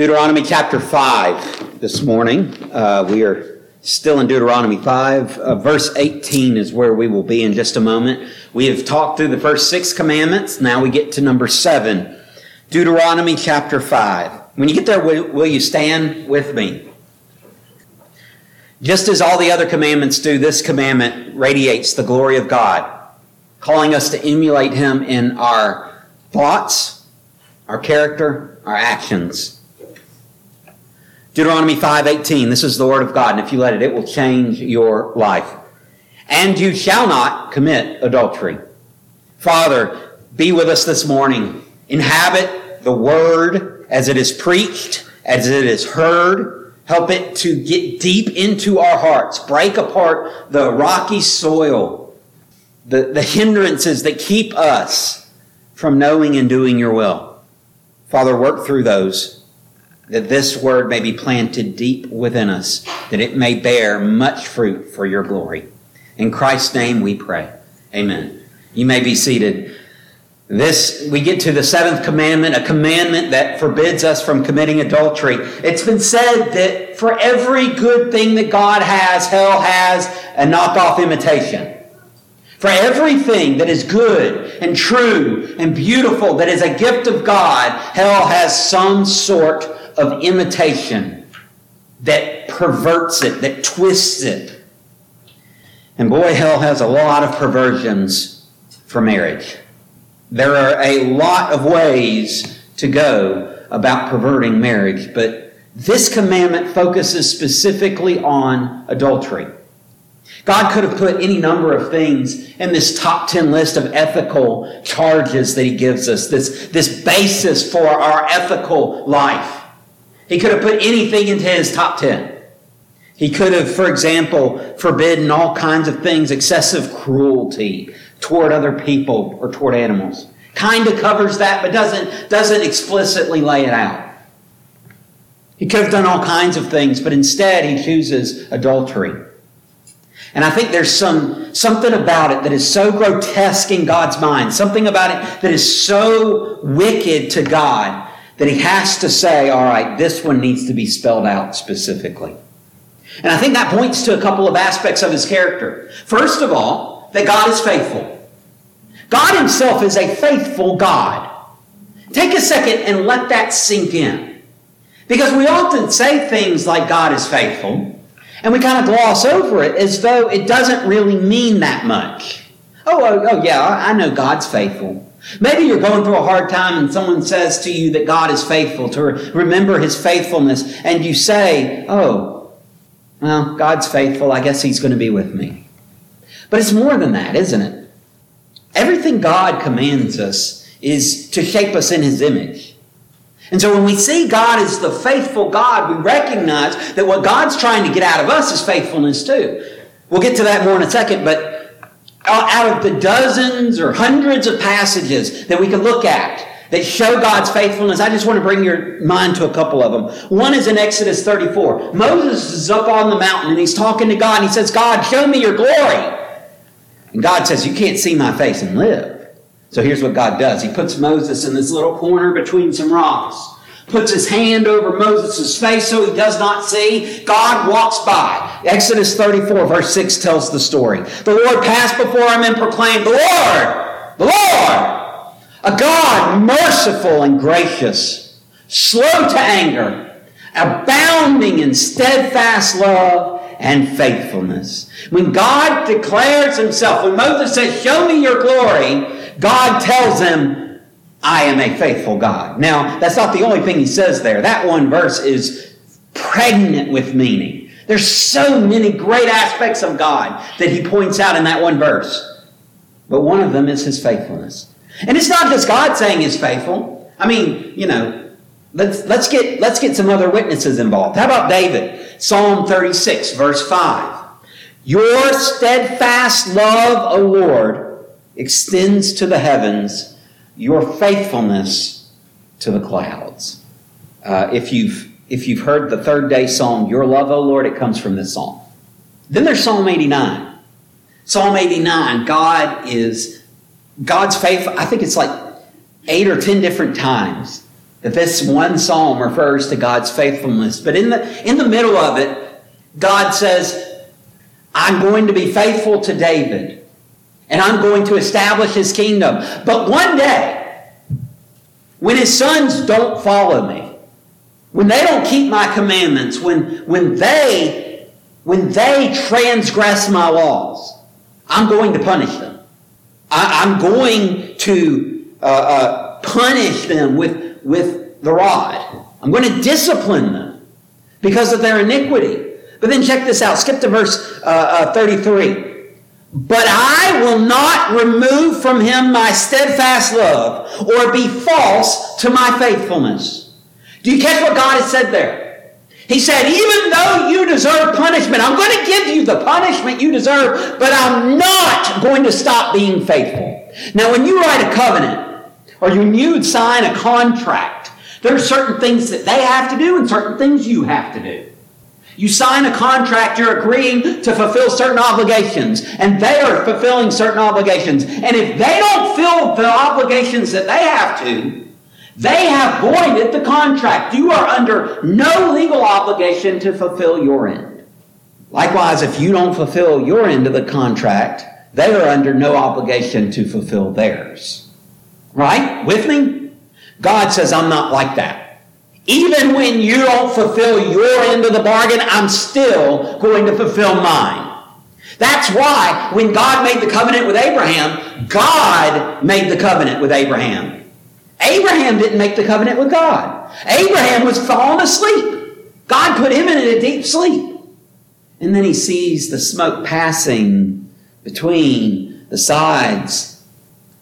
Deuteronomy chapter 5 this morning. Uh, we are still in Deuteronomy 5. Uh, verse 18 is where we will be in just a moment. We have talked through the first six commandments. Now we get to number 7. Deuteronomy chapter 5. When you get there, will, will you stand with me? Just as all the other commandments do, this commandment radiates the glory of God, calling us to emulate Him in our thoughts, our character, our actions. Deuteronomy 5:18 this is the word of God and if you let it it will change your life. And you shall not commit adultery. Father, be with us this morning. Inhabit the word as it is preached, as it is heard. Help it to get deep into our hearts. Break apart the rocky soil, the, the hindrances that keep us from knowing and doing your will. Father, work through those that this word may be planted deep within us, that it may bear much fruit for your glory. In Christ's name we pray. Amen. You may be seated. This, we get to the seventh commandment, a commandment that forbids us from committing adultery. It's been said that for every good thing that God has, hell has a knockoff imitation. For everything that is good and true and beautiful, that is a gift of God, hell has some sort of imitation that perverts it, that twists it. And boy, hell has a lot of perversions for marriage. There are a lot of ways to go about perverting marriage, but this commandment focuses specifically on adultery. God could have put any number of things in this top 10 list of ethical charges that He gives us, this, this basis for our ethical life. He could have put anything into his top 10. He could have, for example, forbidden all kinds of things, excessive cruelty toward other people or toward animals. Kind of covers that, but doesn't, doesn't explicitly lay it out. He could have done all kinds of things, but instead he chooses adultery. And I think there's some, something about it that is so grotesque in God's mind, something about it that is so wicked to God that he has to say, all right, this one needs to be spelled out specifically. And I think that points to a couple of aspects of his character. First of all, that God is faithful. God himself is a faithful God. Take a second and let that sink in. Because we often say things like God is faithful, and we kind of gloss over it as though it doesn't really mean that much. Oh, oh, oh yeah, I know God's faithful. Maybe you're going through a hard time and someone says to you that God is faithful, to remember his faithfulness, and you say, Oh, well, God's faithful. I guess he's going to be with me. But it's more than that, isn't it? Everything God commands us is to shape us in his image. And so when we see God as the faithful God, we recognize that what God's trying to get out of us is faithfulness too. We'll get to that more in a second, but out of the dozens or hundreds of passages that we can look at that show God's faithfulness, I just want to bring your mind to a couple of them. One is in Exodus 34. Moses is up on the mountain and he's talking to God and he says, God, show me your glory. And God says, You can't see my face and live. So here's what God does He puts Moses in this little corner between some rocks puts his hand over Moses' face so he does not see. God walks by. Exodus 34, verse 6 tells the story. The Lord passed before him and proclaimed, The Lord, the Lord, a God merciful and gracious, slow to anger, abounding in steadfast love and faithfulness. When God declares himself, when Moses says, Show me your glory, God tells him, I am a faithful God. Now, that's not the only thing he says there. That one verse is pregnant with meaning. There's so many great aspects of God that he points out in that one verse. But one of them is his faithfulness. And it's not just God saying he's faithful. I mean, you know, let's, let's, get, let's get some other witnesses involved. How about David? Psalm 36, verse 5. Your steadfast love, O Lord, extends to the heavens your faithfulness to the clouds. Uh, if you've if you've heard the Third Day song, Your Love, O Lord, it comes from this song. Then there's Psalm 89. Psalm 89, God is God's faithful. I think it's like eight or ten different times that this one psalm refers to God's faithfulness. But in the, in the middle of it, God says, I'm going to be faithful to David and I'm going to establish his kingdom. But one day, when his sons don't follow me, when they don't keep my commandments, when, when they when they transgress my laws, I'm going to punish them. I, am going to uh, uh, punish them with, with the rod. I'm going to discipline them because of their iniquity. But then check this out. Skip to verse uh, uh 33. But I will not remove from him my steadfast love or be false to my faithfulness. Do you catch what God has said there? He said, even though you deserve punishment, I'm going to give you the punishment you deserve, but I'm not going to stop being faithful. Now, when you write a covenant or when you sign a contract, there are certain things that they have to do and certain things you have to do. You sign a contract, you're agreeing to fulfill certain obligations, and they are fulfilling certain obligations. And if they don't fill the obligations that they have to, they have voided the contract. You are under no legal obligation to fulfill your end. Likewise, if you don't fulfill your end of the contract, they are under no obligation to fulfill theirs. Right? With me? God says, I'm not like that. Even when you don't fulfill your end of the bargain, I'm still going to fulfill mine. That's why when God made the covenant with Abraham, God made the covenant with Abraham. Abraham didn't make the covenant with God. Abraham was falling asleep. God put him in a deep sleep. And then he sees the smoke passing between the sides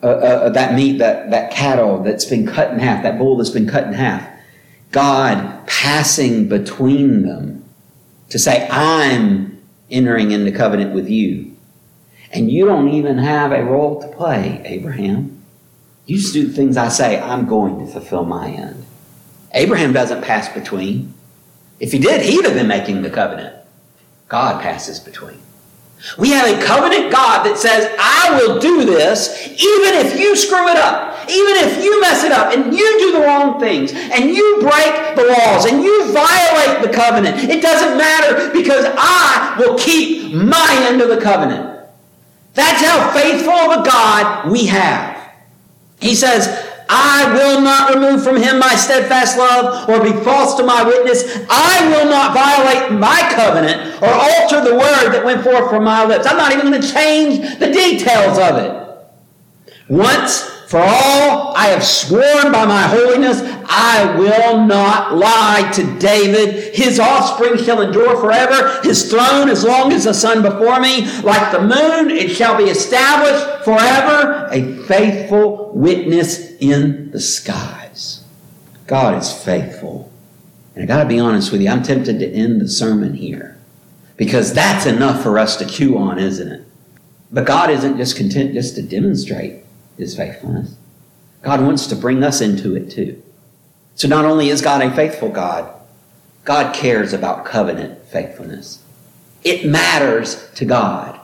of uh, uh, that meat, that, that cattle that's been cut in half, that bull that's been cut in half. God passing between them to say, I'm entering into covenant with you. And you don't even have a role to play, Abraham. You just do the things I say, I'm going to fulfill my end. Abraham doesn't pass between. If he did, he'd have been making the covenant. God passes between. We have a covenant God that says, I will do this even if you screw it up, even if you mess it up and you do the wrong things and you break the laws and you violate the covenant. It doesn't matter because I will keep my end of the covenant. That's how faithful of a God we have. He says, I will not remove from him my steadfast love or be false to my witness. I will not violate my covenant or alter the word that went forth from my lips. I'm not even going to change the details of it. Once for all I have sworn by my holiness, I will not lie to David. His offspring shall endure forever, his throne as long as the sun before me. Like the moon, it shall be established forever, a faithful witness in the skies. God is faithful. And I got to be honest with you, I'm tempted to end the sermon here because that's enough for us to chew on, isn't it? But God isn't just content just to demonstrate his faithfulness. God wants to bring us into it too. So not only is God a faithful God, God cares about covenant faithfulness. It matters to God.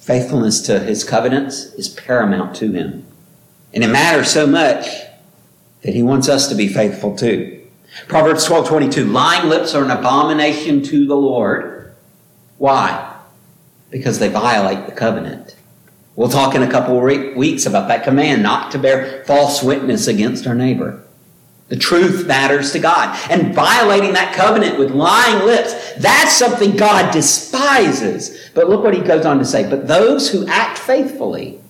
Faithfulness to his covenants is paramount to him. And it matters so much that he wants us to be faithful too. Proverbs 12 22, lying lips are an abomination to the Lord. Why? Because they violate the covenant. We'll talk in a couple of weeks about that command not to bear false witness against our neighbor. The truth matters to God. And violating that covenant with lying lips, that's something God despises. But look what he goes on to say. But those who act faithfully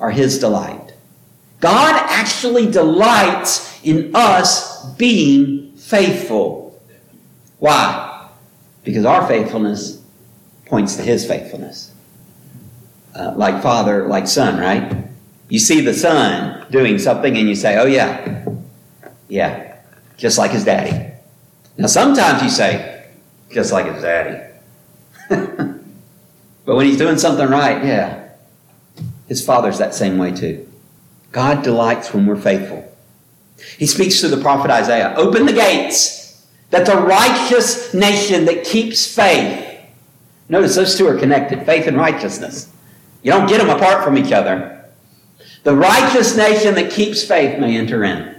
are his delight. God actually delights in us being faithful. Why? Because our faithfulness points to his faithfulness uh, like father, like son, right? You see the son doing something and you say, oh, yeah, yeah, just like his daddy. Now, sometimes you say, just like his daddy. but when he's doing something right, yeah, his father's that same way too. God delights when we're faithful. He speaks to the prophet Isaiah Open the gates that the righteous nation that keeps faith. Notice those two are connected faith and righteousness. You don't get them apart from each other. The righteous nation that keeps faith may enter in.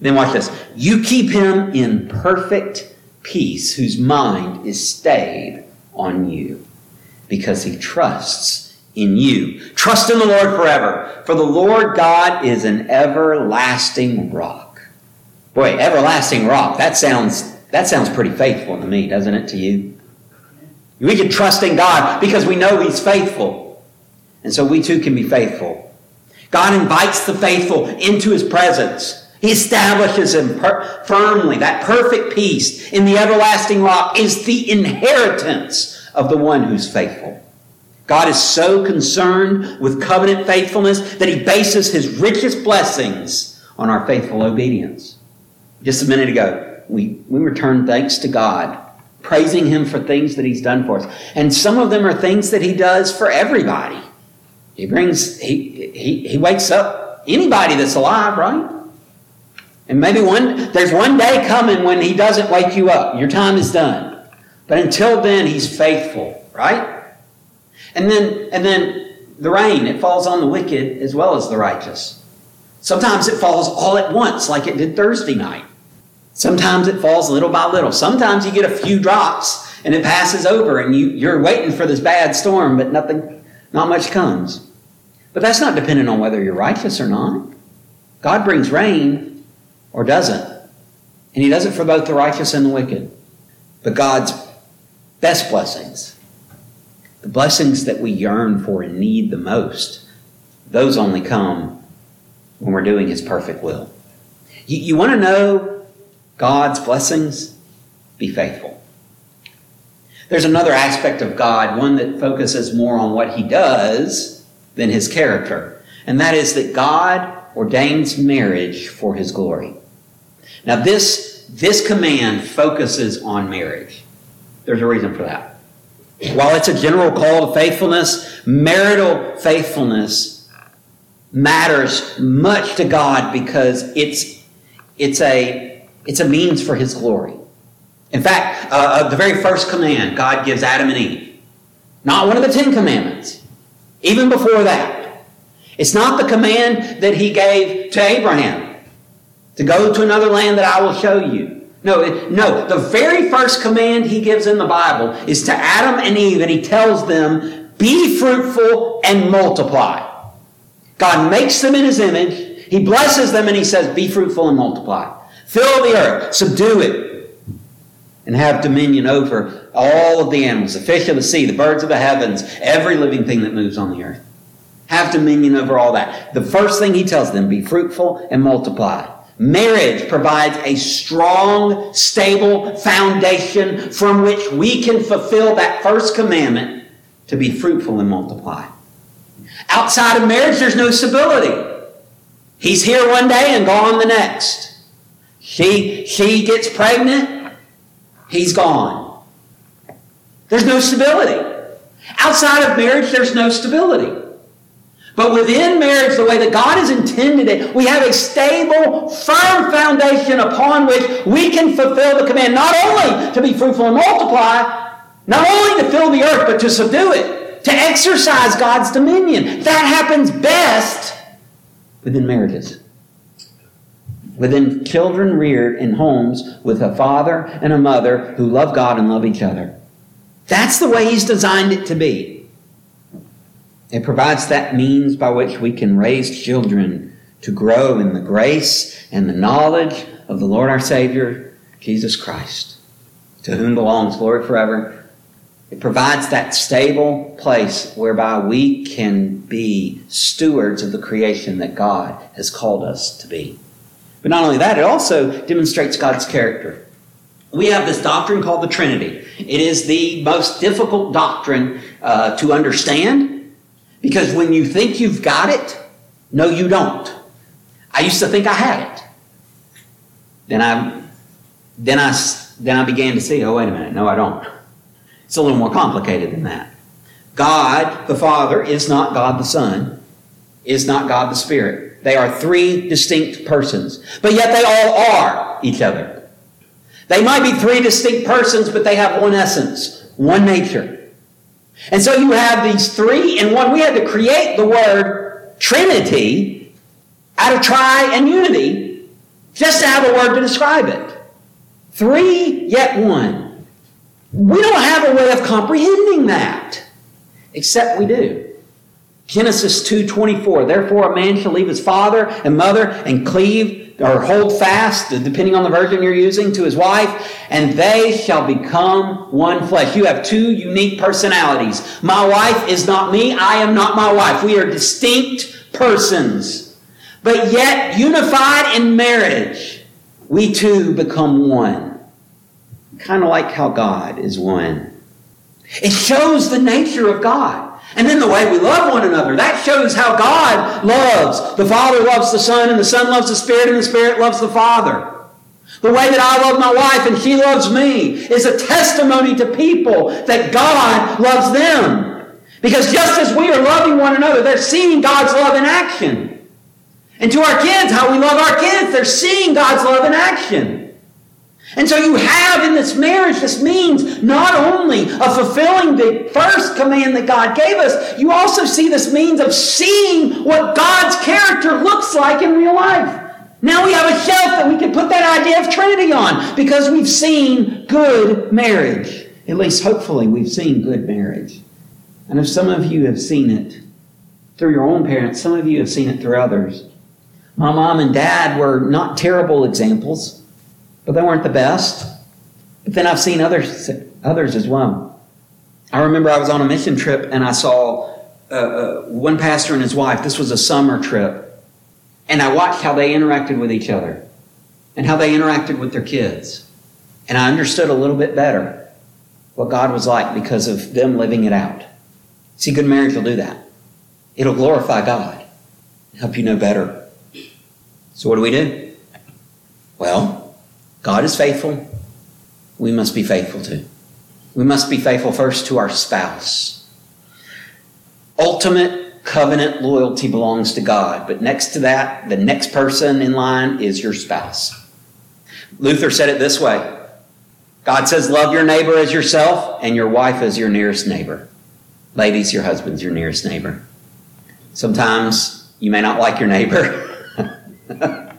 Then watch this. You keep him in perfect peace, whose mind is stayed on you, because he trusts in you. Trust in the Lord forever, for the Lord God is an everlasting rock. Boy, everlasting rock. That sounds that sounds pretty faithful to me, doesn't it to you? We can trust in God because we know he's faithful. And so we too can be faithful. God invites the faithful into his presence. He establishes him per- firmly. That perfect peace in the everlasting rock is the inheritance of the one who's faithful. God is so concerned with covenant faithfulness that he bases his richest blessings on our faithful obedience. Just a minute ago, we, we returned thanks to God, praising him for things that he's done for us. And some of them are things that he does for everybody. He brings, he, he, he wakes up anybody that's alive, right? And maybe one, there's one day coming when he doesn't wake you up. Your time is done. But until then, he's faithful, right? And then, and then the rain, it falls on the wicked as well as the righteous. Sometimes it falls all at once, like it did Thursday night. Sometimes it falls little by little. Sometimes you get a few drops and it passes over and you, you're waiting for this bad storm, but nothing, not much comes. But that's not dependent on whether you're righteous or not. God brings rain or doesn't. And he does it for both the righteous and the wicked. But God's best blessings, the blessings that we yearn for and need the most, those only come when we're doing his perfect will. You, you want to know God's blessings? Be faithful. There's another aspect of God, one that focuses more on what he does than his character. And that is that God ordains marriage for his glory. Now, this, this command focuses on marriage. There's a reason for that. While it's a general call to faithfulness, marital faithfulness matters much to God because it's, it's, a, it's a means for His glory. In fact, uh, uh the very first command God gives Adam and Eve, not one of the Ten Commandments, even before that. It's not the command that He gave to Abraham to go to another land that I will show you. No, no, the very first command he gives in the Bible is to Adam and Eve, and he tells them, Be fruitful and multiply. God makes them in his image, he blesses them, and he says, Be fruitful and multiply. Fill the earth, subdue it, and have dominion over all of the animals, the fish of the sea, the birds of the heavens, every living thing that moves on the earth. Have dominion over all that. The first thing he tells them, Be fruitful and multiply. Marriage provides a strong, stable foundation from which we can fulfill that first commandment to be fruitful and multiply. Outside of marriage, there's no stability. He's here one day and gone the next. She, she gets pregnant, he's gone. There's no stability. Outside of marriage, there's no stability. But within marriage, the way that God has intended it, we have a stable, firm foundation upon which we can fulfill the command not only to be fruitful and multiply, not only to fill the earth, but to subdue it, to exercise God's dominion. That happens best within marriages. Within children reared in homes with a father and a mother who love God and love each other. That's the way He's designed it to be. It provides that means by which we can raise children to grow in the grace and the knowledge of the Lord our Savior, Jesus Christ, to whom belongs glory forever. It provides that stable place whereby we can be stewards of the creation that God has called us to be. But not only that, it also demonstrates God's character. We have this doctrine called the Trinity. It is the most difficult doctrine uh, to understand because when you think you've got it, no, you don't. I used to think I had it. Then I, then I, then I began to see, oh, wait a minute, no, I don't. It's a little more complicated than that. God the Father is not God the Son, is not God the Spirit. They are three distinct persons, but yet they all are each other. They might be three distinct persons, but they have one essence, one nature. And so you have these three in one. We had to create the word Trinity out of tri and unity just to have a word to describe it. Three, yet one. We don't have a way of comprehending that, except we do. Genesis 2:24 Therefore a man shall leave his father and mother and cleave or hold fast depending on the version you're using to his wife and they shall become one flesh. You have two unique personalities. My wife is not me, I am not my wife. We are distinct persons. But yet unified in marriage, we two become one. Kind of like how God is one. It shows the nature of God. And then the way we love one another. That shows how God loves. The Father loves the Son, and the Son loves the Spirit, and the Spirit loves the Father. The way that I love my wife and she loves me is a testimony to people that God loves them. Because just as we are loving one another, they're seeing God's love in action. And to our kids, how we love our kids, they're seeing God's love in action. And so you have in this marriage, this means not only of fulfilling the first command that God gave us, you also see this means of seeing what God's character looks like in real life. Now we have a shelf that we can put that idea of Trinity on because we've seen good marriage. At least, hopefully, we've seen good marriage. And if some of you have seen it through your own parents, some of you have seen it through others. My mom and dad were not terrible examples but they weren't the best. But then I've seen others, others as well. I remember I was on a mission trip and I saw uh, uh, one pastor and his wife. This was a summer trip. And I watched how they interacted with each other and how they interacted with their kids. And I understood a little bit better what God was like because of them living it out. See, good marriage will do that. It'll glorify God, help you know better. So, what do we do? Well, God is faithful. We must be faithful too. We must be faithful first to our spouse. Ultimate covenant loyalty belongs to God, but next to that, the next person in line is your spouse. Luther said it this way God says, Love your neighbor as yourself, and your wife as your nearest neighbor. Ladies, your husband's your nearest neighbor. Sometimes you may not like your neighbor.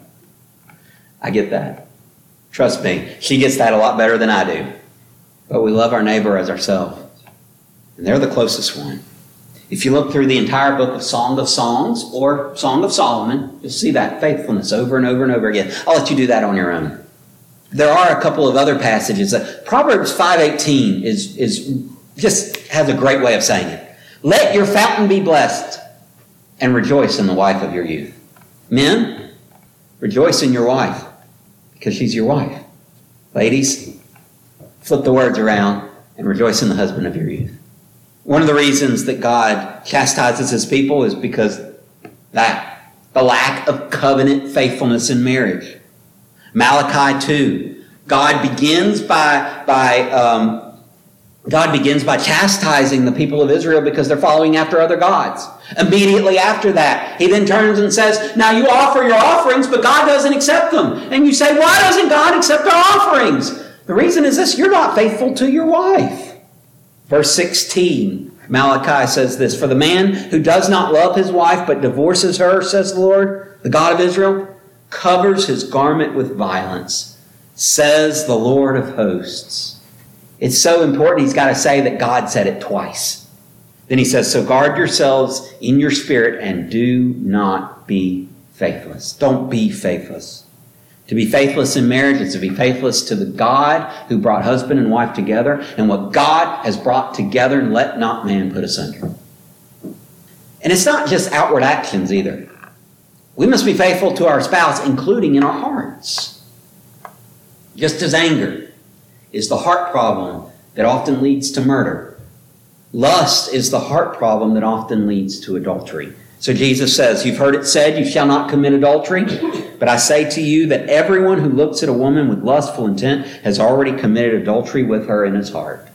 I get that. Trust me, she gets that a lot better than I do. But we love our neighbor as ourselves. And they're the closest one. If you look through the entire book of Song of Songs or Song of Solomon, you'll see that faithfulness over and over and over again. I'll let you do that on your own. There are a couple of other passages. Proverbs 5:18 is, is just has a great way of saying it. Let your fountain be blessed and rejoice in the wife of your youth. Men, rejoice in your wife because she's your wife. Ladies, flip the words around and rejoice in the husband of your youth. One of the reasons that God chastises his people is because that, the lack of covenant faithfulness in marriage. Malachi 2, God begins by, by um, God begins by chastising the people of Israel because they're following after other gods. Immediately after that, he then turns and says, Now you offer your offerings, but God doesn't accept them. And you say, Why doesn't God accept our offerings? The reason is this you're not faithful to your wife. Verse 16, Malachi says this For the man who does not love his wife but divorces her, says the Lord, the God of Israel, covers his garment with violence, says the Lord of hosts. It's so important, he's got to say that God said it twice. Then he says, So guard yourselves in your spirit and do not be faithless. Don't be faithless. To be faithless in marriage is to be faithless to the God who brought husband and wife together, and what God has brought together, let not man put asunder. And it's not just outward actions either. We must be faithful to our spouse, including in our hearts. Just as anger is the heart problem that often leads to murder. Lust is the heart problem that often leads to adultery. So Jesus says, You've heard it said, You shall not commit adultery. But I say to you that everyone who looks at a woman with lustful intent has already committed adultery with her in his heart.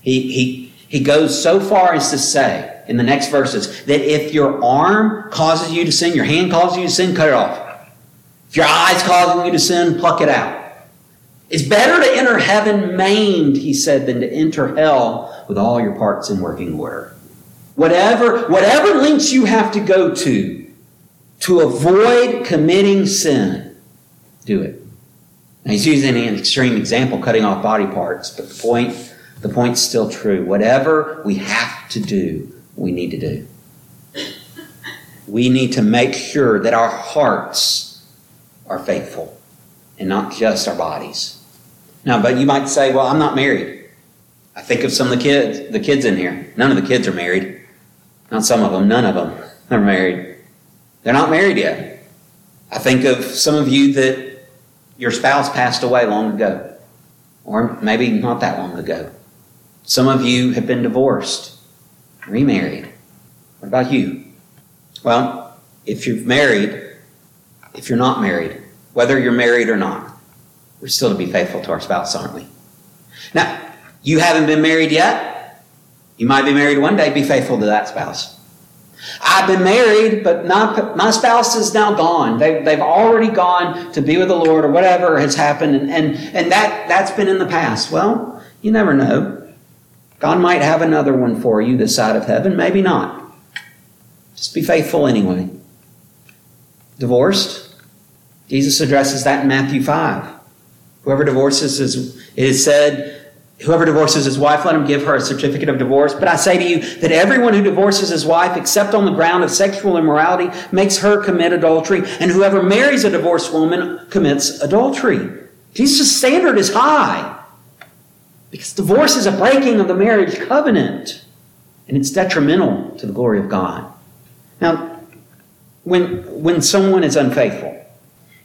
He, he, he goes so far as to say in the next verses that if your arm causes you to sin, your hand causes you to sin, cut it off. If your eyes causing you to sin, pluck it out. It's better to enter heaven maimed, he said, than to enter hell with all your parts in working order. Whatever, whatever lengths you have to go to to avoid committing sin, do it. Now he's using an extreme example, cutting off body parts, but the point, the point's still true. Whatever we have to do, we need to do. We need to make sure that our hearts are faithful and not just our bodies. Now, but you might say, well, I'm not married. I think of some of the kids, the kids in here. None of the kids are married. Not some of them, none of them are married. They're not married yet. I think of some of you that your spouse passed away long ago, or maybe not that long ago. Some of you have been divorced, remarried. What about you? Well, if you're married, if you're not married, whether you're married or not, we're still to be faithful to our spouse, aren't we? Now, you haven't been married yet. You might be married one day. Be faithful to that spouse. I've been married, but my, my spouse is now gone. They, they've already gone to be with the Lord or whatever has happened, and, and, and that, that's been in the past. Well, you never know. God might have another one for you this side of heaven, maybe not. Just be faithful anyway. Divorced? Jesus addresses that in Matthew 5. Whoever divorces is, it is said, Whoever divorces his wife, let him give her a certificate of divorce. But I say to you that everyone who divorces his wife, except on the ground of sexual immorality, makes her commit adultery. And whoever marries a divorced woman commits adultery. Jesus' standard is high. Because divorce is a breaking of the marriage covenant. And it's detrimental to the glory of God. Now, when, when someone is unfaithful,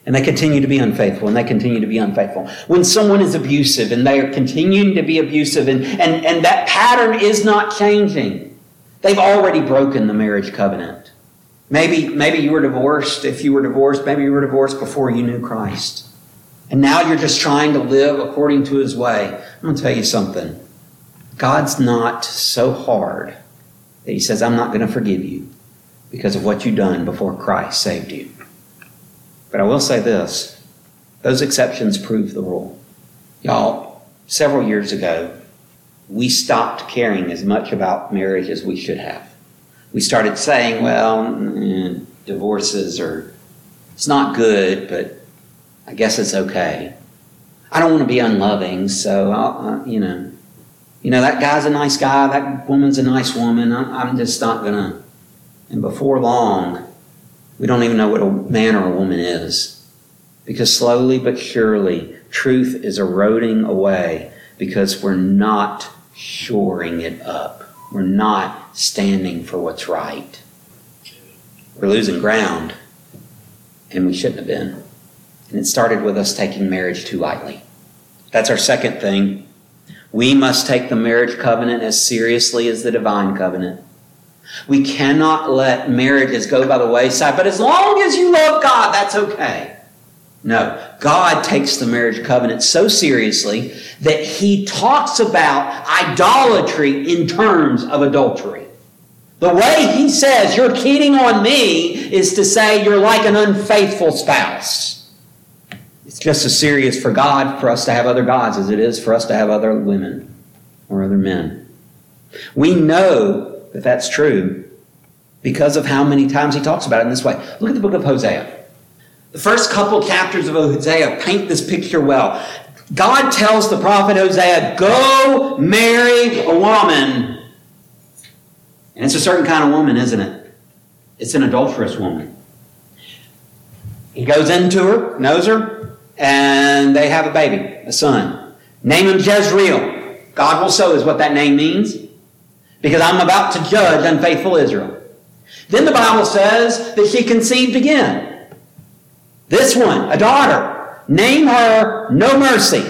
and they continue to be unfaithful and they continue to be unfaithful. When someone is abusive and they are continuing to be abusive and, and, and that pattern is not changing, they've already broken the marriage covenant. Maybe, maybe you were divorced. If you were divorced, maybe you were divorced before you knew Christ. And now you're just trying to live according to his way. I'm going to tell you something. God's not so hard that he says, I'm not going to forgive you because of what you've done before Christ saved you. But I will say this those exceptions prove the rule. Y'all, several years ago, we stopped caring as much about marriage as we should have. We started saying, well, mm, divorces are, it's not good, but I guess it's okay. I don't want to be unloving, so I'll, uh, you know, you know that guy's a nice guy, that woman's a nice woman. I'm, I'm just not gonna. And before long, we don't even know what a man or a woman is. Because slowly but surely, truth is eroding away because we're not shoring it up. We're not standing for what's right. We're losing ground, and we shouldn't have been. And it started with us taking marriage too lightly. That's our second thing. We must take the marriage covenant as seriously as the divine covenant. We cannot let marriages go by the wayside, but as long as you love God, that's okay. No, God takes the marriage covenant so seriously that he talks about idolatry in terms of adultery. The way he says you're cheating on me is to say you're like an unfaithful spouse. It's just as serious for God for us to have other gods as it is for us to have other women or other men. We know that that's true because of how many times he talks about it in this way. Look at the book of Hosea. The first couple chapters of Hosea paint this picture well. God tells the prophet Hosea, Go marry a woman. And it's a certain kind of woman, isn't it? It's an adulterous woman. He goes into her, knows her, and they have a baby, a son. Name him Jezreel. God will sow is what that name means because I'm about to judge unfaithful Israel. Then the Bible says that she conceived again. This one, a daughter, name her no mercy,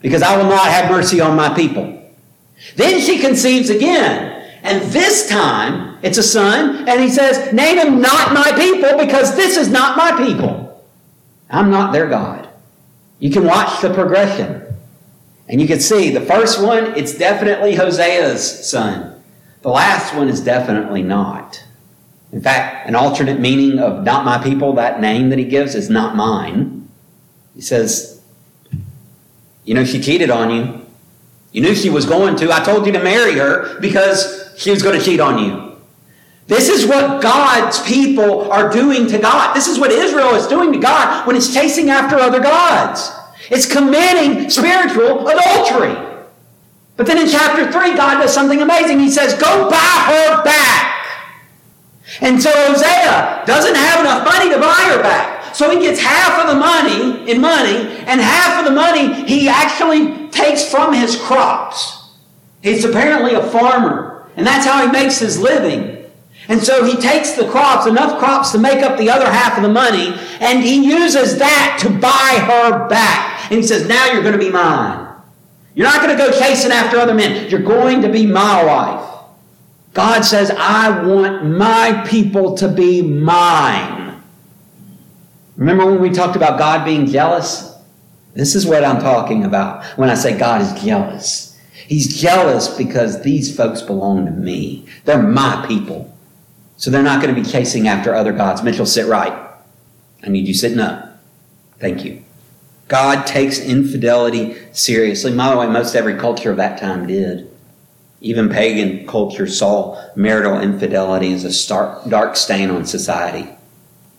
because I will not have mercy on my people. Then she conceives again, and this time it's a son, and he says, Name him not my people, because this is not my people. I'm not their God. You can watch the progression. And you can see the first one, it's definitely Hosea's son. The last one is definitely not. In fact, an alternate meaning of not my people, that name that he gives is not mine. He says, You know, she cheated on you. You knew she was going to. I told you to marry her because she was going to cheat on you. This is what God's people are doing to God. This is what Israel is doing to God when it's chasing after other gods. It's committing spiritual adultery. But then in chapter 3, God does something amazing. He says, Go buy her back. And so Hosea doesn't have enough money to buy her back. So he gets half of the money in money, and half of the money he actually takes from his crops. He's apparently a farmer, and that's how he makes his living. And so he takes the crops, enough crops to make up the other half of the money, and he uses that to buy her back. And he says, Now you're going to be mine. You're not going to go chasing after other men. You're going to be my wife. God says, I want my people to be mine. Remember when we talked about God being jealous? This is what I'm talking about when I say God is jealous. He's jealous because these folks belong to me. They're my people. So they're not going to be chasing after other gods. Mitchell, sit right. I need you sitting up. Thank you. God takes infidelity seriously. By the way, most every culture of that time did. Even pagan culture saw marital infidelity as a stark, dark stain on society.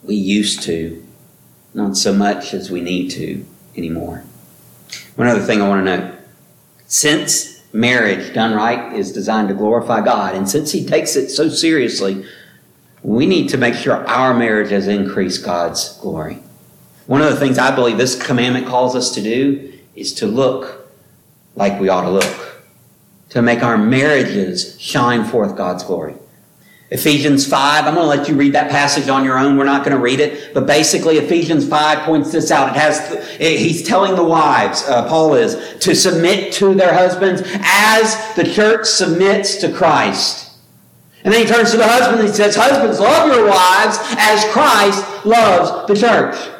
We used to, not so much as we need to anymore. One other thing I want to note. Since marriage done right is designed to glorify God, and since He takes it so seriously, we need to make sure our marriage has increased God's glory. One of the things I believe this commandment calls us to do is to look like we ought to look, to make our marriages shine forth God's glory. Ephesians 5, I'm going to let you read that passage on your own. We're not going to read it. But basically, Ephesians 5 points this out. It has, he's telling the wives, uh, Paul is, to submit to their husbands as the church submits to Christ. And then he turns to the husband and he says, Husbands, love your wives as Christ loves the church.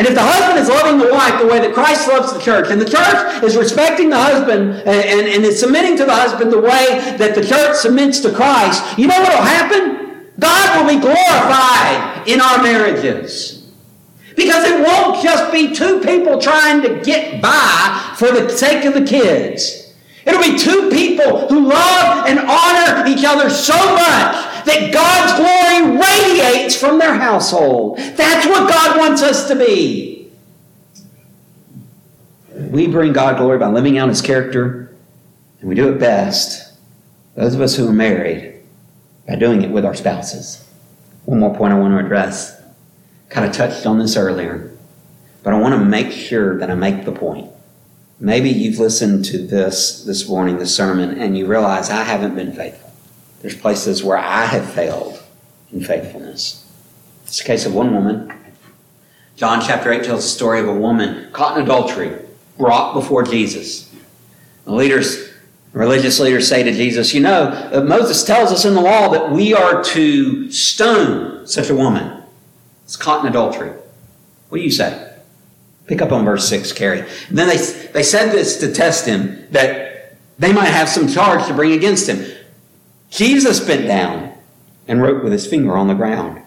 And if the husband is loving the wife the way that Christ loves the church, and the church is respecting the husband and, and, and is submitting to the husband the way that the church submits to Christ, you know what will happen? God will be glorified in our marriages. Because it won't just be two people trying to get by for the sake of the kids. It'll be two people who love and honor each other so much that God's glory radiates from their household. That's what God wants us to be. We bring God glory by living out His character, and we do it best, those of us who are married, by doing it with our spouses. One more point I want to address. Kind of touched on this earlier, but I want to make sure that I make the point. Maybe you've listened to this this morning, the sermon, and you realize I haven't been faithful. There's places where I have failed in faithfulness. It's the case of one woman. John chapter 8 tells the story of a woman caught in adultery, brought before Jesus. The leaders, religious leaders say to Jesus, You know, uh, Moses tells us in the law that we are to stone such a woman. It's caught in adultery. What do you say? Pick up on verse 6, Carrie. And then they, they said this to test him, that they might have some charge to bring against him. Jesus bent down and wrote with his finger on the ground.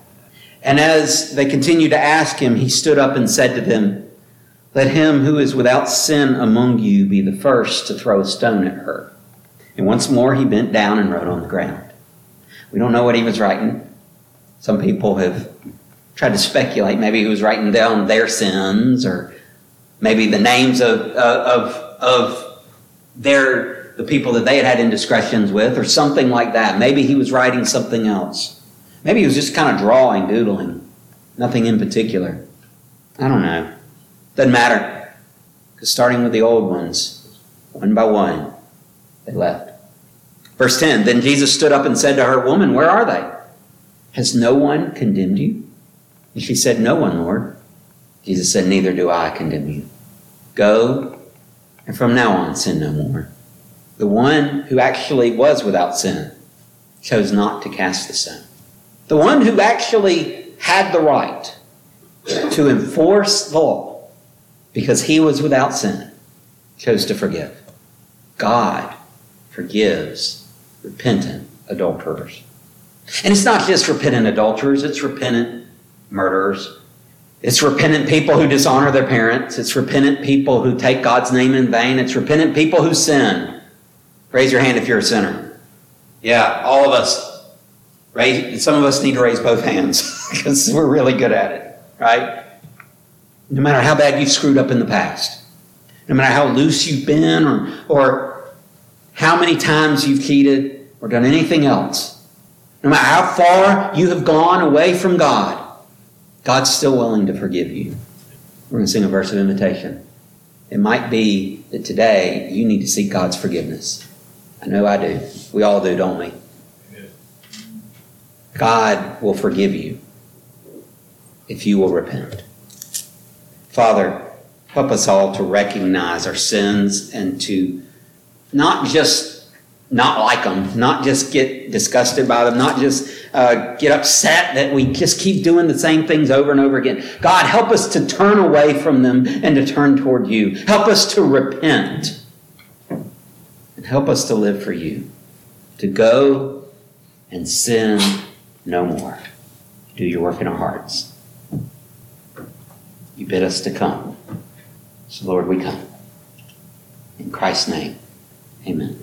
And as they continued to ask him, he stood up and said to them, Let him who is without sin among you be the first to throw a stone at her. And once more he bent down and wrote on the ground. We don't know what he was writing. Some people have tried to speculate. Maybe he was writing down their sins or maybe the names of, uh, of, of their, the people that they had had indiscretions with or something like that. Maybe he was writing something else. Maybe he was just kind of drawing, doodling. Nothing in particular. I don't know. Doesn't matter. Because starting with the old ones, one by one, they left. Verse 10 Then Jesus stood up and said to her, Woman, where are they? Has no one condemned you? And she said, No one, Lord. Jesus said, Neither do I condemn you. Go, and from now on sin no more. The one who actually was without sin chose not to cast the stone. The one who actually had the right to enforce the law because he was without sin chose to forgive. God forgives repentant adulterers. And it's not just repentant adulterers, it's repentant murderers. It's repentant people who dishonor their parents. It's repentant people who take God's name in vain. It's repentant people who sin. Raise your hand if you're a sinner. Yeah, all of us. Raise, some of us need to raise both hands because we're really good at it, right? No matter how bad you've screwed up in the past, no matter how loose you've been or, or how many times you've cheated or done anything else, no matter how far you have gone away from God, God's still willing to forgive you. We're going to sing a verse of invitation. It might be that today you need to seek God's forgiveness. I know I do. We all do, don't we? God will forgive you if you will repent. Father, help us all to recognize our sins and to not just not like them, not just get disgusted by them, not just uh, get upset that we just keep doing the same things over and over again. God, help us to turn away from them and to turn toward you. Help us to repent help us to live for you, to go and sin no more. Do your work in our hearts. You bid us to come. So, Lord, we come. In Christ's name, amen.